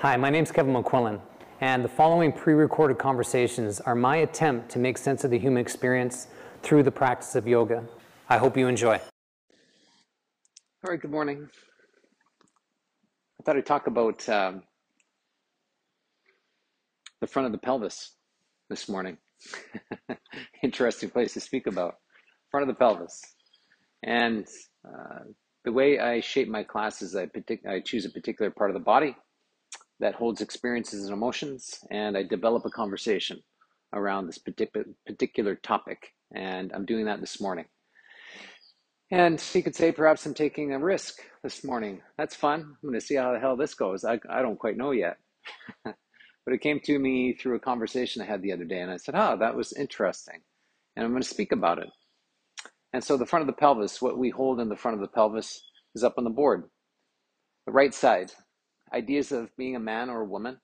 Hi, my name is Kevin McQuillan, and the following pre recorded conversations are my attempt to make sense of the human experience through the practice of yoga. I hope you enjoy. All right, good morning. I thought I'd talk about um, the front of the pelvis this morning. Interesting place to speak about. Front of the pelvis. And uh, the way I shape my classes, I, partic- I choose a particular part of the body that holds experiences and emotions, and I develop a conversation around this particular topic. And I'm doing that this morning. And you could say perhaps I'm taking a risk this morning. That's fun. I'm going to see how the hell this goes. I, I don't quite know yet. but it came to me through a conversation I had the other day, and I said, oh, that was interesting. And I'm going to speak about it. And so the front of the pelvis, what we hold in the front of the pelvis, is up on the board. The right side, ideas of being a man or a woman,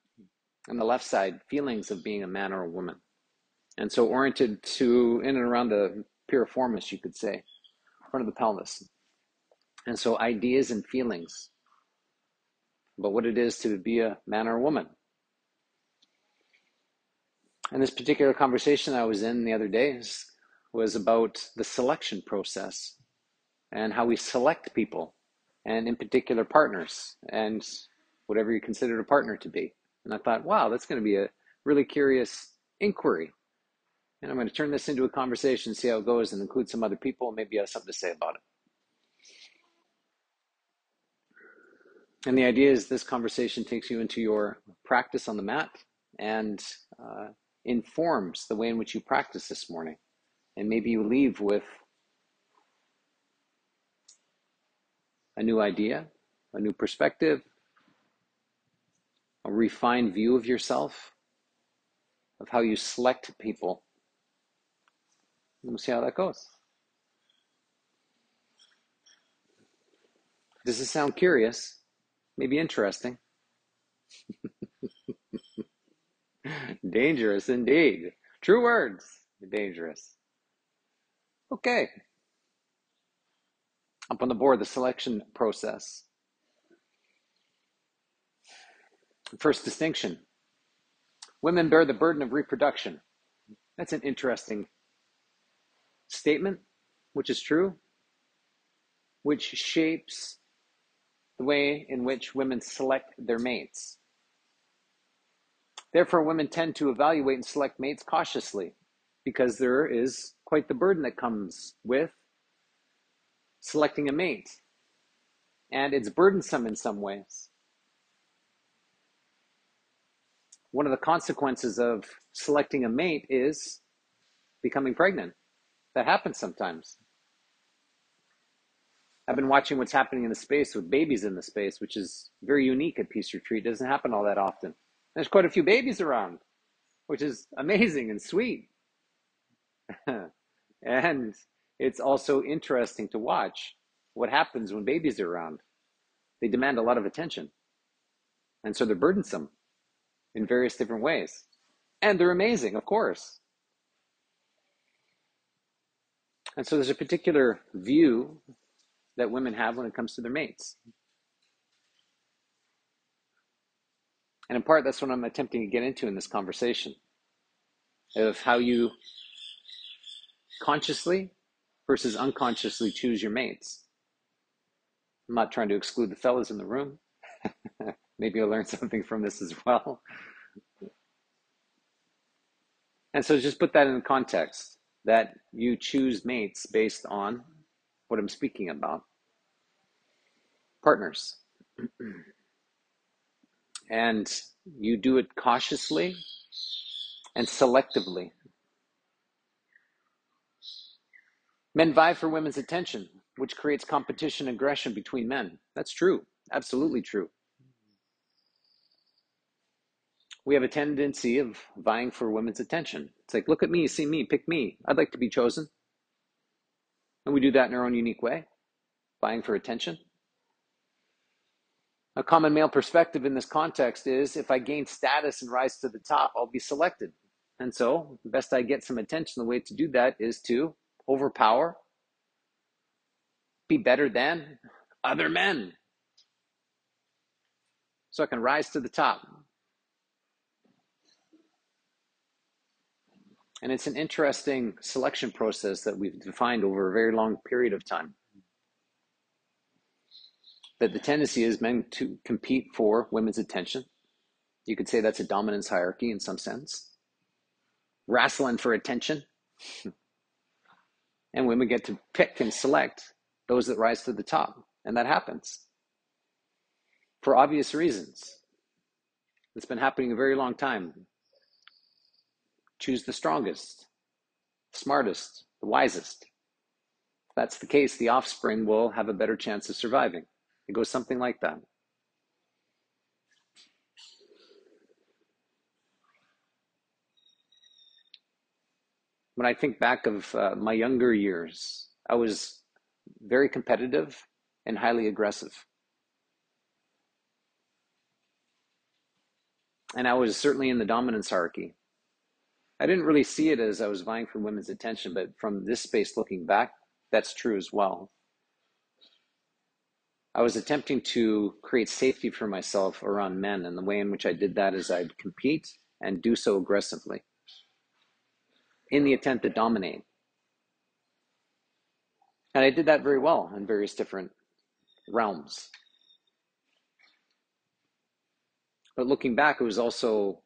and the left side, feelings of being a man or a woman. And so oriented to in and around the piriformis, you could say, front of the pelvis. And so ideas and feelings about what it is to be a man or a woman. And this particular conversation I was in the other day was about the selection process and how we select people, and in particular partners, and whatever you considered a partner to be. And I thought, wow, that's going to be a really curious inquiry. And I'm going to turn this into a conversation, see how it goes, and include some other people, maybe have something to say about it. And the idea is this conversation takes you into your practice on the mat and uh, informs the way in which you practice this morning. And maybe you leave with a new idea, a new perspective, a refined view of yourself, of how you select people. we'll see how that goes. Does this sound curious? Maybe interesting? dangerous indeed. True words. Dangerous. Okay. Up on the board, the selection process. First distinction women bear the burden of reproduction. That's an interesting statement, which is true, which shapes the way in which women select their mates. Therefore, women tend to evaluate and select mates cautiously because there is quite the burden that comes with selecting a mate. And it's burdensome in some ways. One of the consequences of selecting a mate is becoming pregnant. That happens sometimes. I've been watching what's happening in the space with babies in the space, which is very unique at Peace Retreat. It doesn't happen all that often. There's quite a few babies around, which is amazing and sweet. and it's also interesting to watch what happens when babies are around. They demand a lot of attention. And so they're burdensome in various different ways. And they're amazing, of course. And so there's a particular view that women have when it comes to their mates. And in part, that's what I'm attempting to get into in this conversation of how you consciously versus unconsciously choose your mates. I'm not trying to exclude the fellas in the room. Maybe you'll learn something from this as well. And so just put that in context that you choose mates based on what I'm speaking about partners. and you do it cautiously and selectively. Men vie for women's attention, which creates competition and aggression between men. That's true, absolutely true we have a tendency of vying for women's attention. It's like, look at me, see me, pick me. I'd like to be chosen. And we do that in our own unique way, vying for attention. A common male perspective in this context is if I gain status and rise to the top, I'll be selected. And so, the best I get some attention, the way to do that is to overpower, be better than other men. so I can rise to the top. And it's an interesting selection process that we've defined over a very long period of time. That the tendency is men to compete for women's attention. You could say that's a dominance hierarchy in some sense. Wrestling for attention. and women get to pick and select those that rise to the top. And that happens for obvious reasons. It's been happening a very long time. Choose the strongest, smartest, the wisest. If that's the case, the offspring will have a better chance of surviving. It goes something like that. When I think back of uh, my younger years, I was very competitive and highly aggressive. And I was certainly in the dominance hierarchy. I didn't really see it as I was vying for women's attention, but from this space looking back, that's true as well. I was attempting to create safety for myself around men, and the way in which I did that is I'd compete and do so aggressively in the attempt to dominate. And I did that very well in various different realms. But looking back, it was also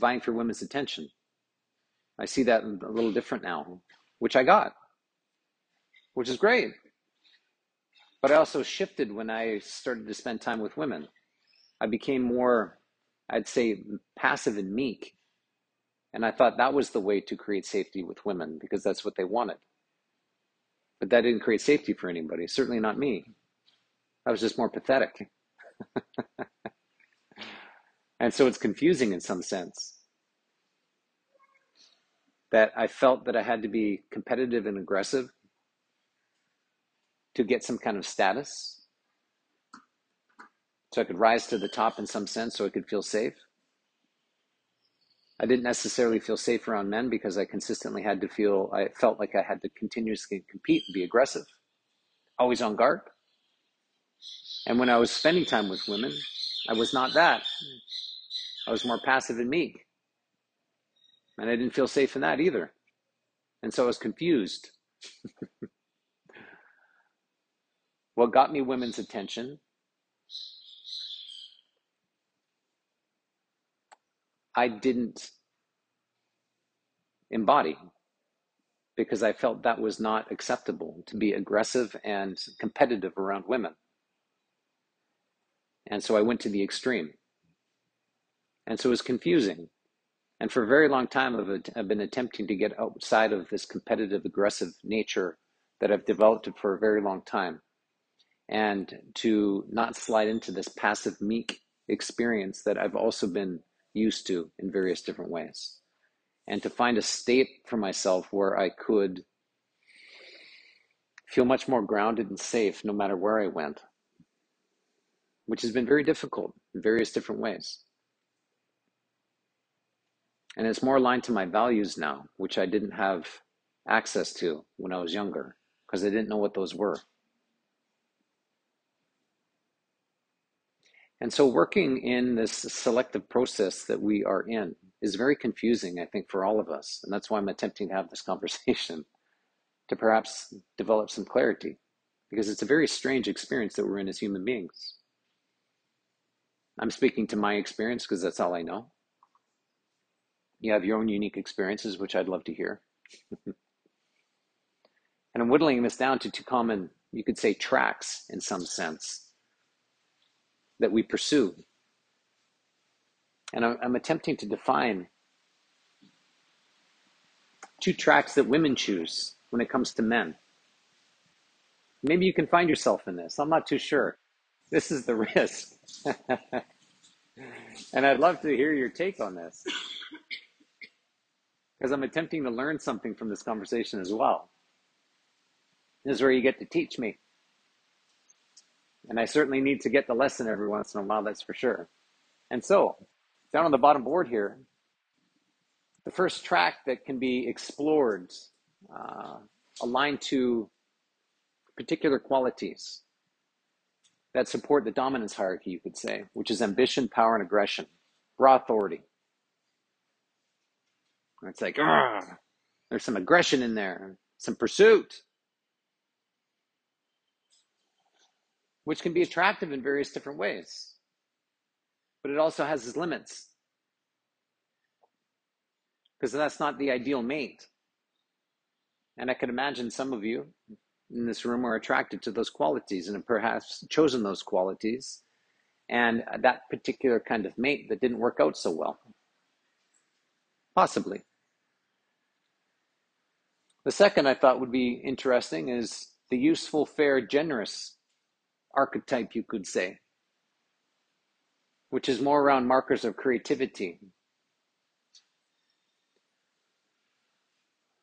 vying for women's attention. I see that a little different now, which I got, which is great. But I also shifted when I started to spend time with women. I became more, I'd say, passive and meek. And I thought that was the way to create safety with women because that's what they wanted. But that didn't create safety for anybody, certainly not me. I was just more pathetic. and so it's confusing in some sense that I felt that I had to be competitive and aggressive to get some kind of status. So I could rise to the top in some sense so I could feel safe. I didn't necessarily feel safe around men because I consistently had to feel, I felt like I had to continuously compete and be aggressive, always on guard. And when I was spending time with women, I was not that. I was more passive and meek. And I didn't feel safe in that either. And so I was confused. what got me women's attention I didn't embody because I felt that was not acceptable to be aggressive and competitive around women. And so I went to the extreme. And so it was confusing. And for a very long time, I've, I've been attempting to get outside of this competitive, aggressive nature that I've developed for a very long time and to not slide into this passive, meek experience that I've also been used to in various different ways. And to find a state for myself where I could feel much more grounded and safe no matter where I went, which has been very difficult in various different ways. And it's more aligned to my values now, which I didn't have access to when I was younger because I didn't know what those were. And so, working in this selective process that we are in is very confusing, I think, for all of us. And that's why I'm attempting to have this conversation to perhaps develop some clarity, because it's a very strange experience that we're in as human beings. I'm speaking to my experience because that's all I know. You have your own unique experiences, which I'd love to hear. and I'm whittling this down to two common, you could say, tracks in some sense that we pursue. And I'm attempting to define two tracks that women choose when it comes to men. Maybe you can find yourself in this. I'm not too sure. This is the risk. and I'd love to hear your take on this. Because I'm attempting to learn something from this conversation as well. This is where you get to teach me. And I certainly need to get the lesson every once in a while, that's for sure. And so, down on the bottom board here, the first track that can be explored, uh, aligned to particular qualities, that support the dominance hierarchy, you could say, which is ambition, power, and aggression, raw authority. It's like, ah, there's some aggression in there, some pursuit, which can be attractive in various different ways. But it also has its limits. Because that's not the ideal mate. And I could imagine some of you in this room are attracted to those qualities and have perhaps chosen those qualities and that particular kind of mate that didn't work out so well. Possibly. The second I thought would be interesting is the useful, fair, generous archetype, you could say, which is more around markers of creativity,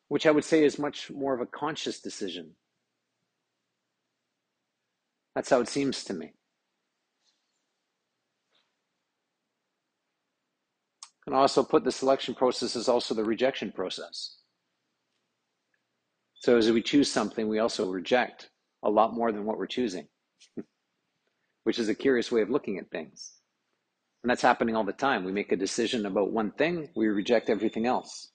which I would say is much more of a conscious decision. That's how it seems to me. And also put the selection process as also the rejection process. So as we choose something, we also reject a lot more than what we're choosing, which is a curious way of looking at things. And that's happening all the time. We make a decision about one thing, we reject everything else.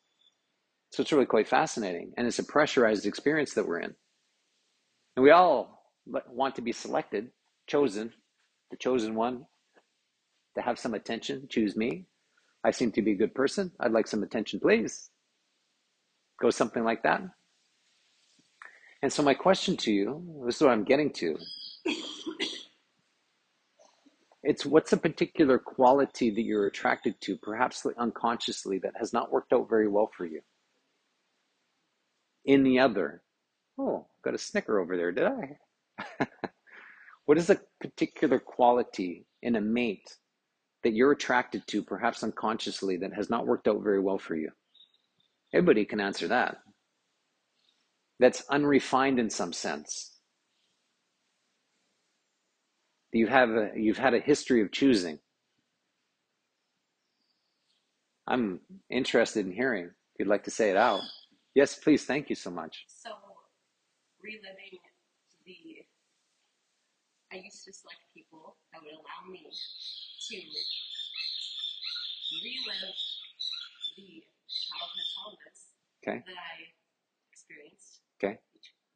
So it's really quite fascinating. And it's a pressurized experience that we're in. And we all want to be selected, chosen, the chosen one, to have some attention, choose me. I seem to be a good person. I'd like some attention, please. Go something like that. And so, my question to you this is what I'm getting to. It's what's a particular quality that you're attracted to, perhaps unconsciously, that has not worked out very well for you? In the other. Oh, got a snicker over there, did I? what is a particular quality in a mate that you're attracted to, perhaps unconsciously, that has not worked out very well for you? Everybody can answer that. That's unrefined in some sense. You have a, you've had a history of choosing. I'm interested in hearing. If you'd like to say it out. Yes, please. Thank you so much. So, reliving the I used to select people that would allow me to relive the childhood traumas okay. that I experienced. Okay.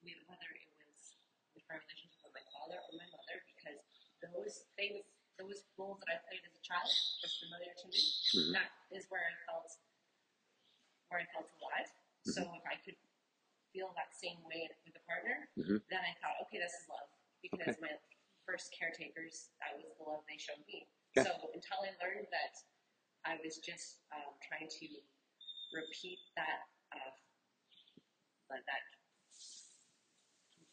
Whether it was with my relationship with my father or my mother, because those things, those roles that I played as a child were familiar to me. Mm-hmm. That is where I felt, where I felt alive. Mm-hmm. So if I could feel that same way with a partner, mm-hmm. then I thought, okay, this is love because okay. my first caretakers, that was the love they showed me. So until I learned that I was just um, trying to repeat that, uh, that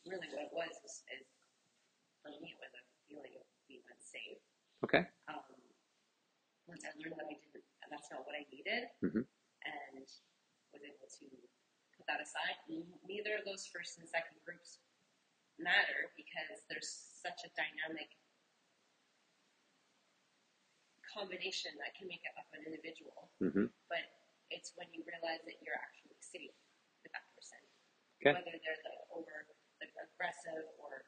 really what it was is, is, for me it was a feeling of being unsafe. Okay. Um, once I learned that I didn't, that's not what I needed, mm-hmm. and was able to put that aside. Neither of those first and second groups matter because there's such a dynamic combination that can make it up an individual. Mm-hmm. But it's when you realize that you're actually safe with that person. Okay. Whether they're the over aggressive or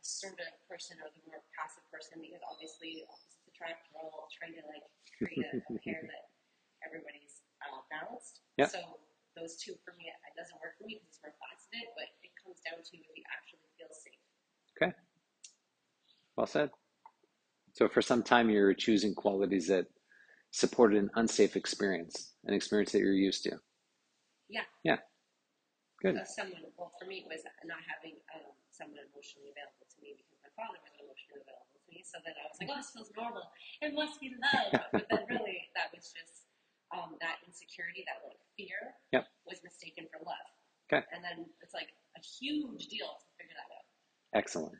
assertive person or the more passive person, because obviously opposites attract. We're all trying to like create a, a pair that everybody's uh, balanced. Yep. So those two for me, it doesn't work for me because it's more faceted, but it comes down to if you actually feel safe. Okay. Well said. So for some time, you're choosing qualities that supported an unsafe experience, an experience that you're used to. Yeah. Yeah. Good. Someone, well, for me, it was not having um, someone emotionally available to me because my father wasn't emotionally available to me. So then I was like, oh, this feels normal. It must be love. but then really, that was just um, that insecurity, that like fear, yep. was mistaken for love. Okay. And then it's like a huge deal to figure that out. Excellent.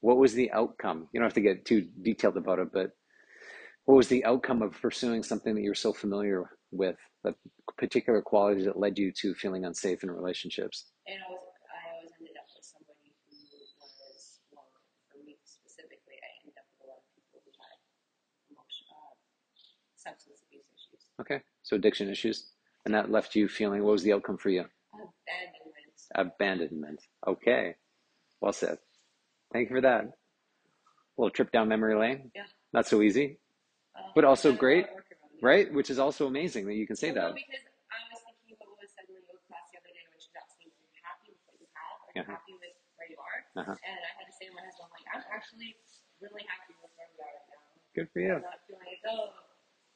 What was the outcome? You don't have to get too detailed about it, but what was the outcome of pursuing something that you're so familiar with, the particular qualities that led you to feeling unsafe in relationships? And I, was, I always ended up with somebody who was, well, for me specifically, I ended up with a lot of people who had emotion, uh, substance abuse issues. Okay, so addiction issues. And that left you feeling, what was the outcome for you? Abandonment. Abandonment. Okay, well said. Thank you for that. A little trip down memory lane. Yeah. Not so easy, Uh, But also great, lot of work around it. right? Which is also amazing that you can say Well, that. Because I was thinking about what was said in the yoga class the other day when she was asking, "Are you happy with what you have? Are you Uh-huh. happy with where you are?" Uh-huh. And I had to say to my husband, "Like, I'm actually really happy with where we are right now. Good for you. I'm not feeling like, oh,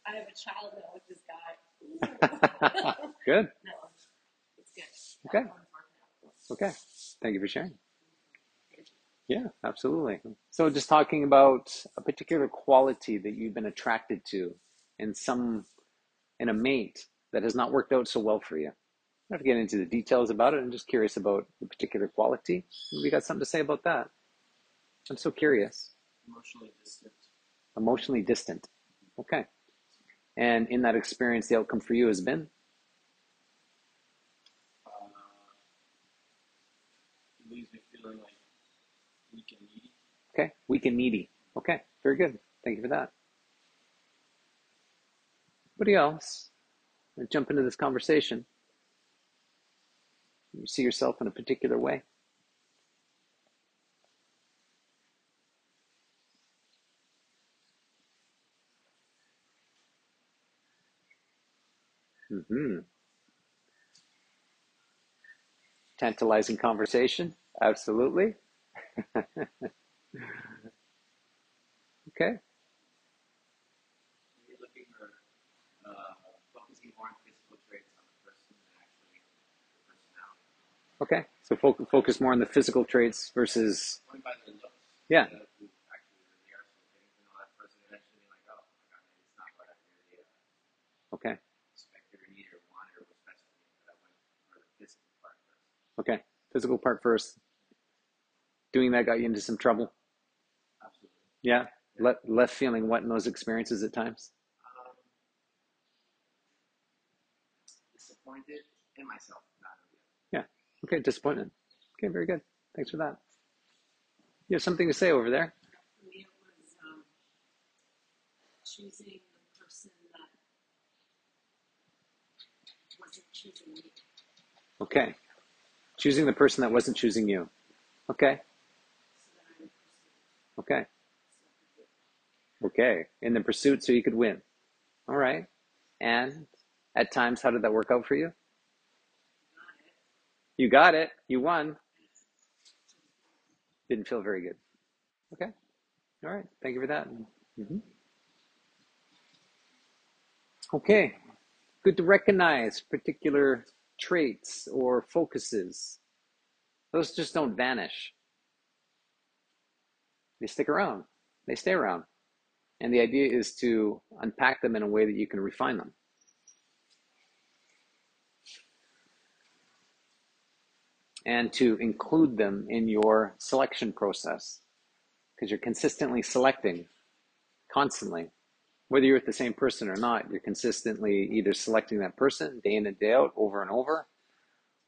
I have a child now with this guy. Good. no, it's good. Okay. That one's working out. Okay. Thank you for sharing. Yeah, absolutely. So just talking about a particular quality that you've been attracted to in some in a mate that has not worked out so well for you. I don't have to get into the details about it. I'm just curious about the particular quality. We got something to say about that. I'm so curious. emotionally distant. Emotionally distant. Okay. And in that experience, the outcome for you has been Uh, it leaves me feeling like weak and needy. okay, weak and needy. Okay, very good. Thank you for that. Anybody else? Let's jump into this conversation. You see yourself in a particular way. Mm-hmm. Tantalizing conversation. Absolutely. okay. Maybe looking for uh, focusing more on physical traits on the person than actually the personality. Okay. So fo- focus more on the physical traits versus Going by their looks. Yeah. instead of who actually really are. So getting to know that person eventually being like, my god, maybe it's not what I really okay. expected or needed or wanted or was best for me, but I went for the physical part first. Okay. Physical part first. Doing that got you into some trouble. Absolutely. Yeah. Le- left feeling what in those experiences at times. Um, disappointed in myself, not in the other. Okay. Disappointment. Okay. Very good. Thanks for that. You have something to say over there. For me, it was um, choosing the person that wasn't choosing me. Okay. Choosing the person that wasn't choosing you. Okay. So that I would pursue. Okay. Okay. In the pursuit so you could win. All right. And at times, how did that work out for you? You got it. You won. Didn't feel very good. Okay. All right. Thank you for that. Mhm. Okay. Good to recognize particular traits or focuses. Those just don't vanish. They stick around. They stay around. And the idea is to unpack them in a way that you can refine them. And to include them in your selection process. Because you're consistently selecting constantly. Whether you're with the same person or not you're consistently either selecting that person day in and day out over and over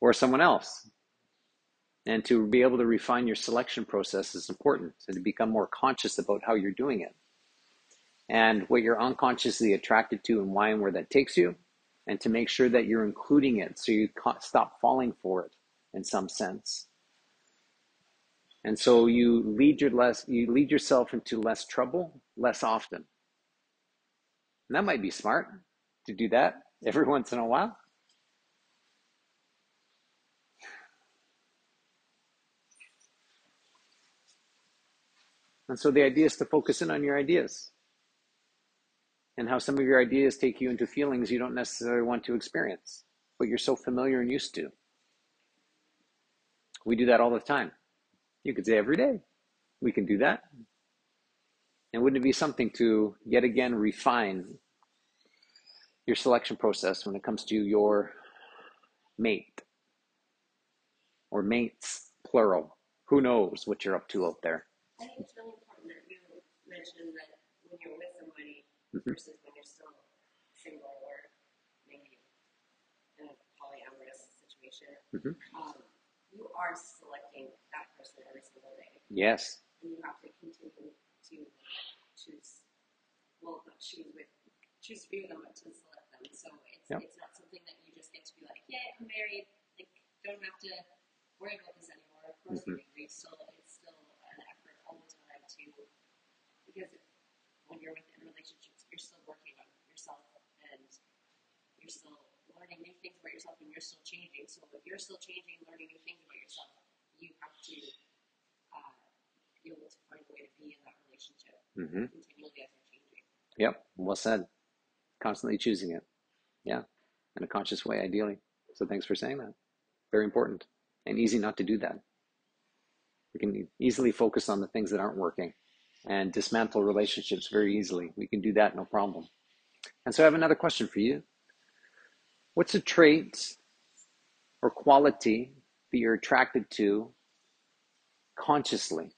or someone else. And to be able to refine your selection process is important and to become more conscious about how you're doing it. And what you're unconsciously attracted to and why and where that takes you and to make sure that you're including it so you stop falling for it in some sense. And so you lead your less you lead yourself into less trouble less often. And that might be smart to do that every once in a while. And so the idea is to focus in on your ideas and how some of your ideas take you into feelings you don't necessarily want to experience, but you're so familiar and used to. We do that all the time. You could say every day. We can do that. And wouldn't it be something to yet again refine your selection process when it comes to your mate or mates, plural? Who knows what you're up to out there? I think it's really important that you mentioned that when you're with somebody Mhm. versus when you're still single or maybe in a polyamorous situation, Mhm. um, you are selecting that person every single day, Yes. and you have to continue to choose. Well, not choose with choose to be with them, but to select them. So it's Yep. it's not something that you just get to be like, yeah, I'm married. Like, don't have to worry about this anymore. Of course, Mhm. you agree. Still, it's still an effort all the time to because when you're within relationships, you're still working on yourself and you're still learning new things about yourself and you're still changing. So if you're still changing, learning new things about yourself, you have to uh, be able to find a way to be in that relationship mm-hmm. continually as you're changing. Yep. Well said. Constantly choosing it. Yeah. In a conscious way, ideally. So thanks for saying that. Very important and easy not to do that. We can easily focus on the things that aren't working and dismantle relationships very easily. We can do that no problem. And so I have another question for you. What's a trait or quality that you're attracted to consciously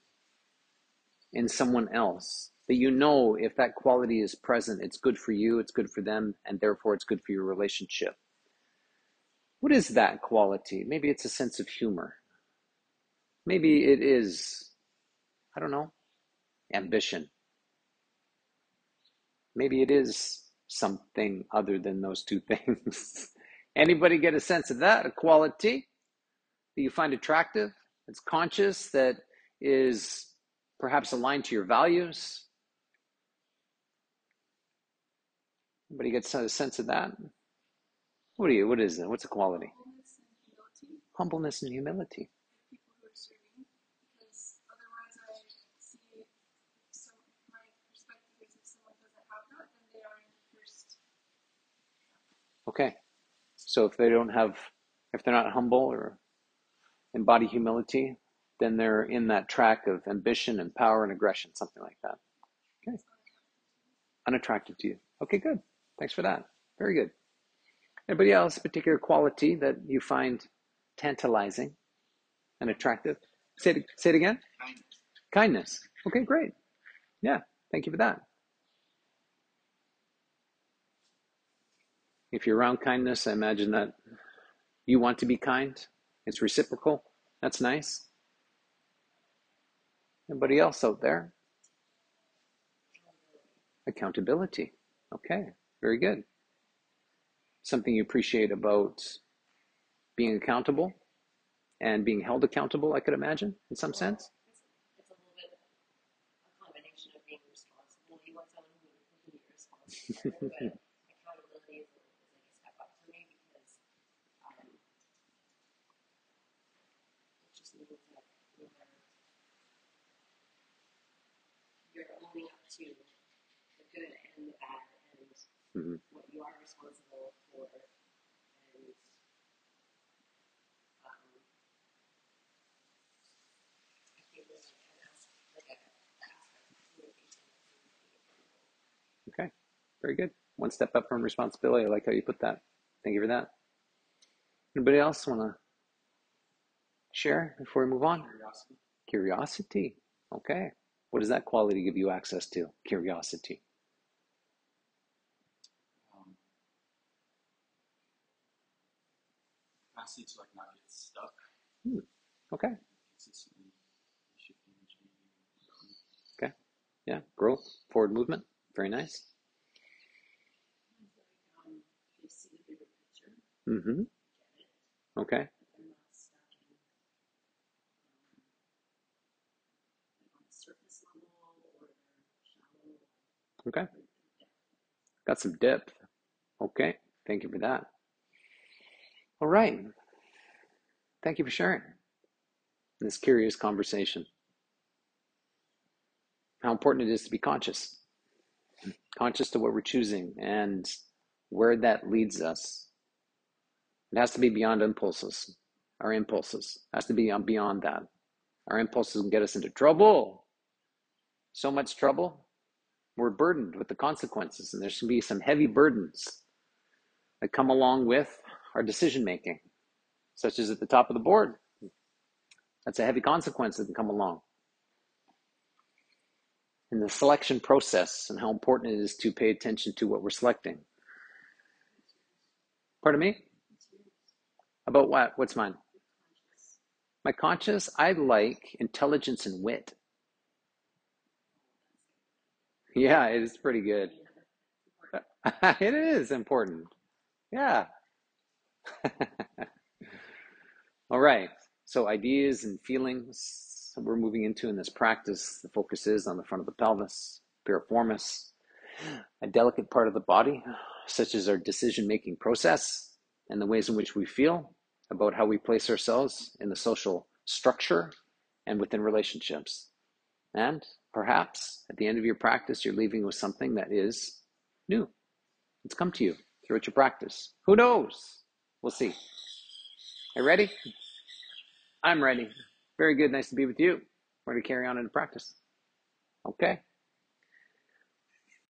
in someone else that you know if that quality is present, it's good for you, it's good for them, and therefore it's good for your relationship? What is that quality? Maybe it's a sense of humor. Maybe it is, I don't know, ambition. Maybe it is something other than those two things. Anybody get a sense of that? A quality that you find attractive, that's conscious, that is perhaps aligned to your values? Anybody get a sense of that? What do you? What is it? What's a quality? Humbleness and humility. Humbleness and humility. People who are serving, because otherwise I see so my perspective is if someone doesn't have that, then they are in the first. Okay. So if they don't have, if they're not humble or embody humility, then they're in that track of ambition and power and aggression, something like that. Okay. Unattractive to you. Okay, good. Thanks for that. Very good. Anybody else, particular quality that you find tantalizing and attractive? Say it, say it again. Kindness. Kindness. Okay, great. Yeah, thank you for that. If you're around kindness, I imagine that you want to be kind. It's reciprocal. That's nice. Anybody else out there? Accountability. Okay, very good. Something you appreciate about being accountable and being held accountable, I could imagine, in some sense. It's, it's a little bit a combination of being responsible. You want someone who, who can be responsible, but accountability is, is like a step up for me because um, it just means that you're, you're owning up to the good and the bad and Mhm. what you are responsible for and um, I think there's like an aspect, like a, the aspect of communication that's really important. Okay, very good. One step up from responsibility. I like how you put that. Thank you for that. Anybody else want to share before we move on? Curiosity. Curiosity. Okay. What does that quality give you access to? Curiosity. To like not get stuck. Hmm. Okay. Consistently shifting and changing. Okay. Yeah. Growth, forward movement. Very nice. It's like they see the bigger picture, Mm-hmm. Okay. but they're not stuck in like on the surface level or they're shallow. Okay. or they're depth. Got some depth. Okay. Thank you for that. All right. Thank you for sharing this curious conversation. How important it is to be conscious, conscious to what we're choosing and where that leads us. It has to be beyond impulses. Our impulses it has to be beyond that. Our impulses can get us into trouble. So much trouble. We're burdened with the consequences, and there's going to be some heavy burdens that come along with our decision making, such as at the top of the board. That's a heavy consequence that can come along. In the selection process, and how important it is to pay attention to what we're selecting. Pardon me? About what? What's mine? My conscious, I like intelligence and wit. Yeah, it is pretty good. it is important. Yeah. All right. So, ideas and feelings we're moving into in this practice, the focus is on the front of the pelvis. piriformis, a delicate part of the body, such as our decision making process and the ways in which we feel about how we place ourselves in the social structure and within relationships. And perhaps at the end of your practice, you're leaving with something that is new. It's come to you throughout your practice. Who knows? We'll see. Are you ready? I'm ready. Very good. Nice to be with you. We're going to carry on into practice. Okay.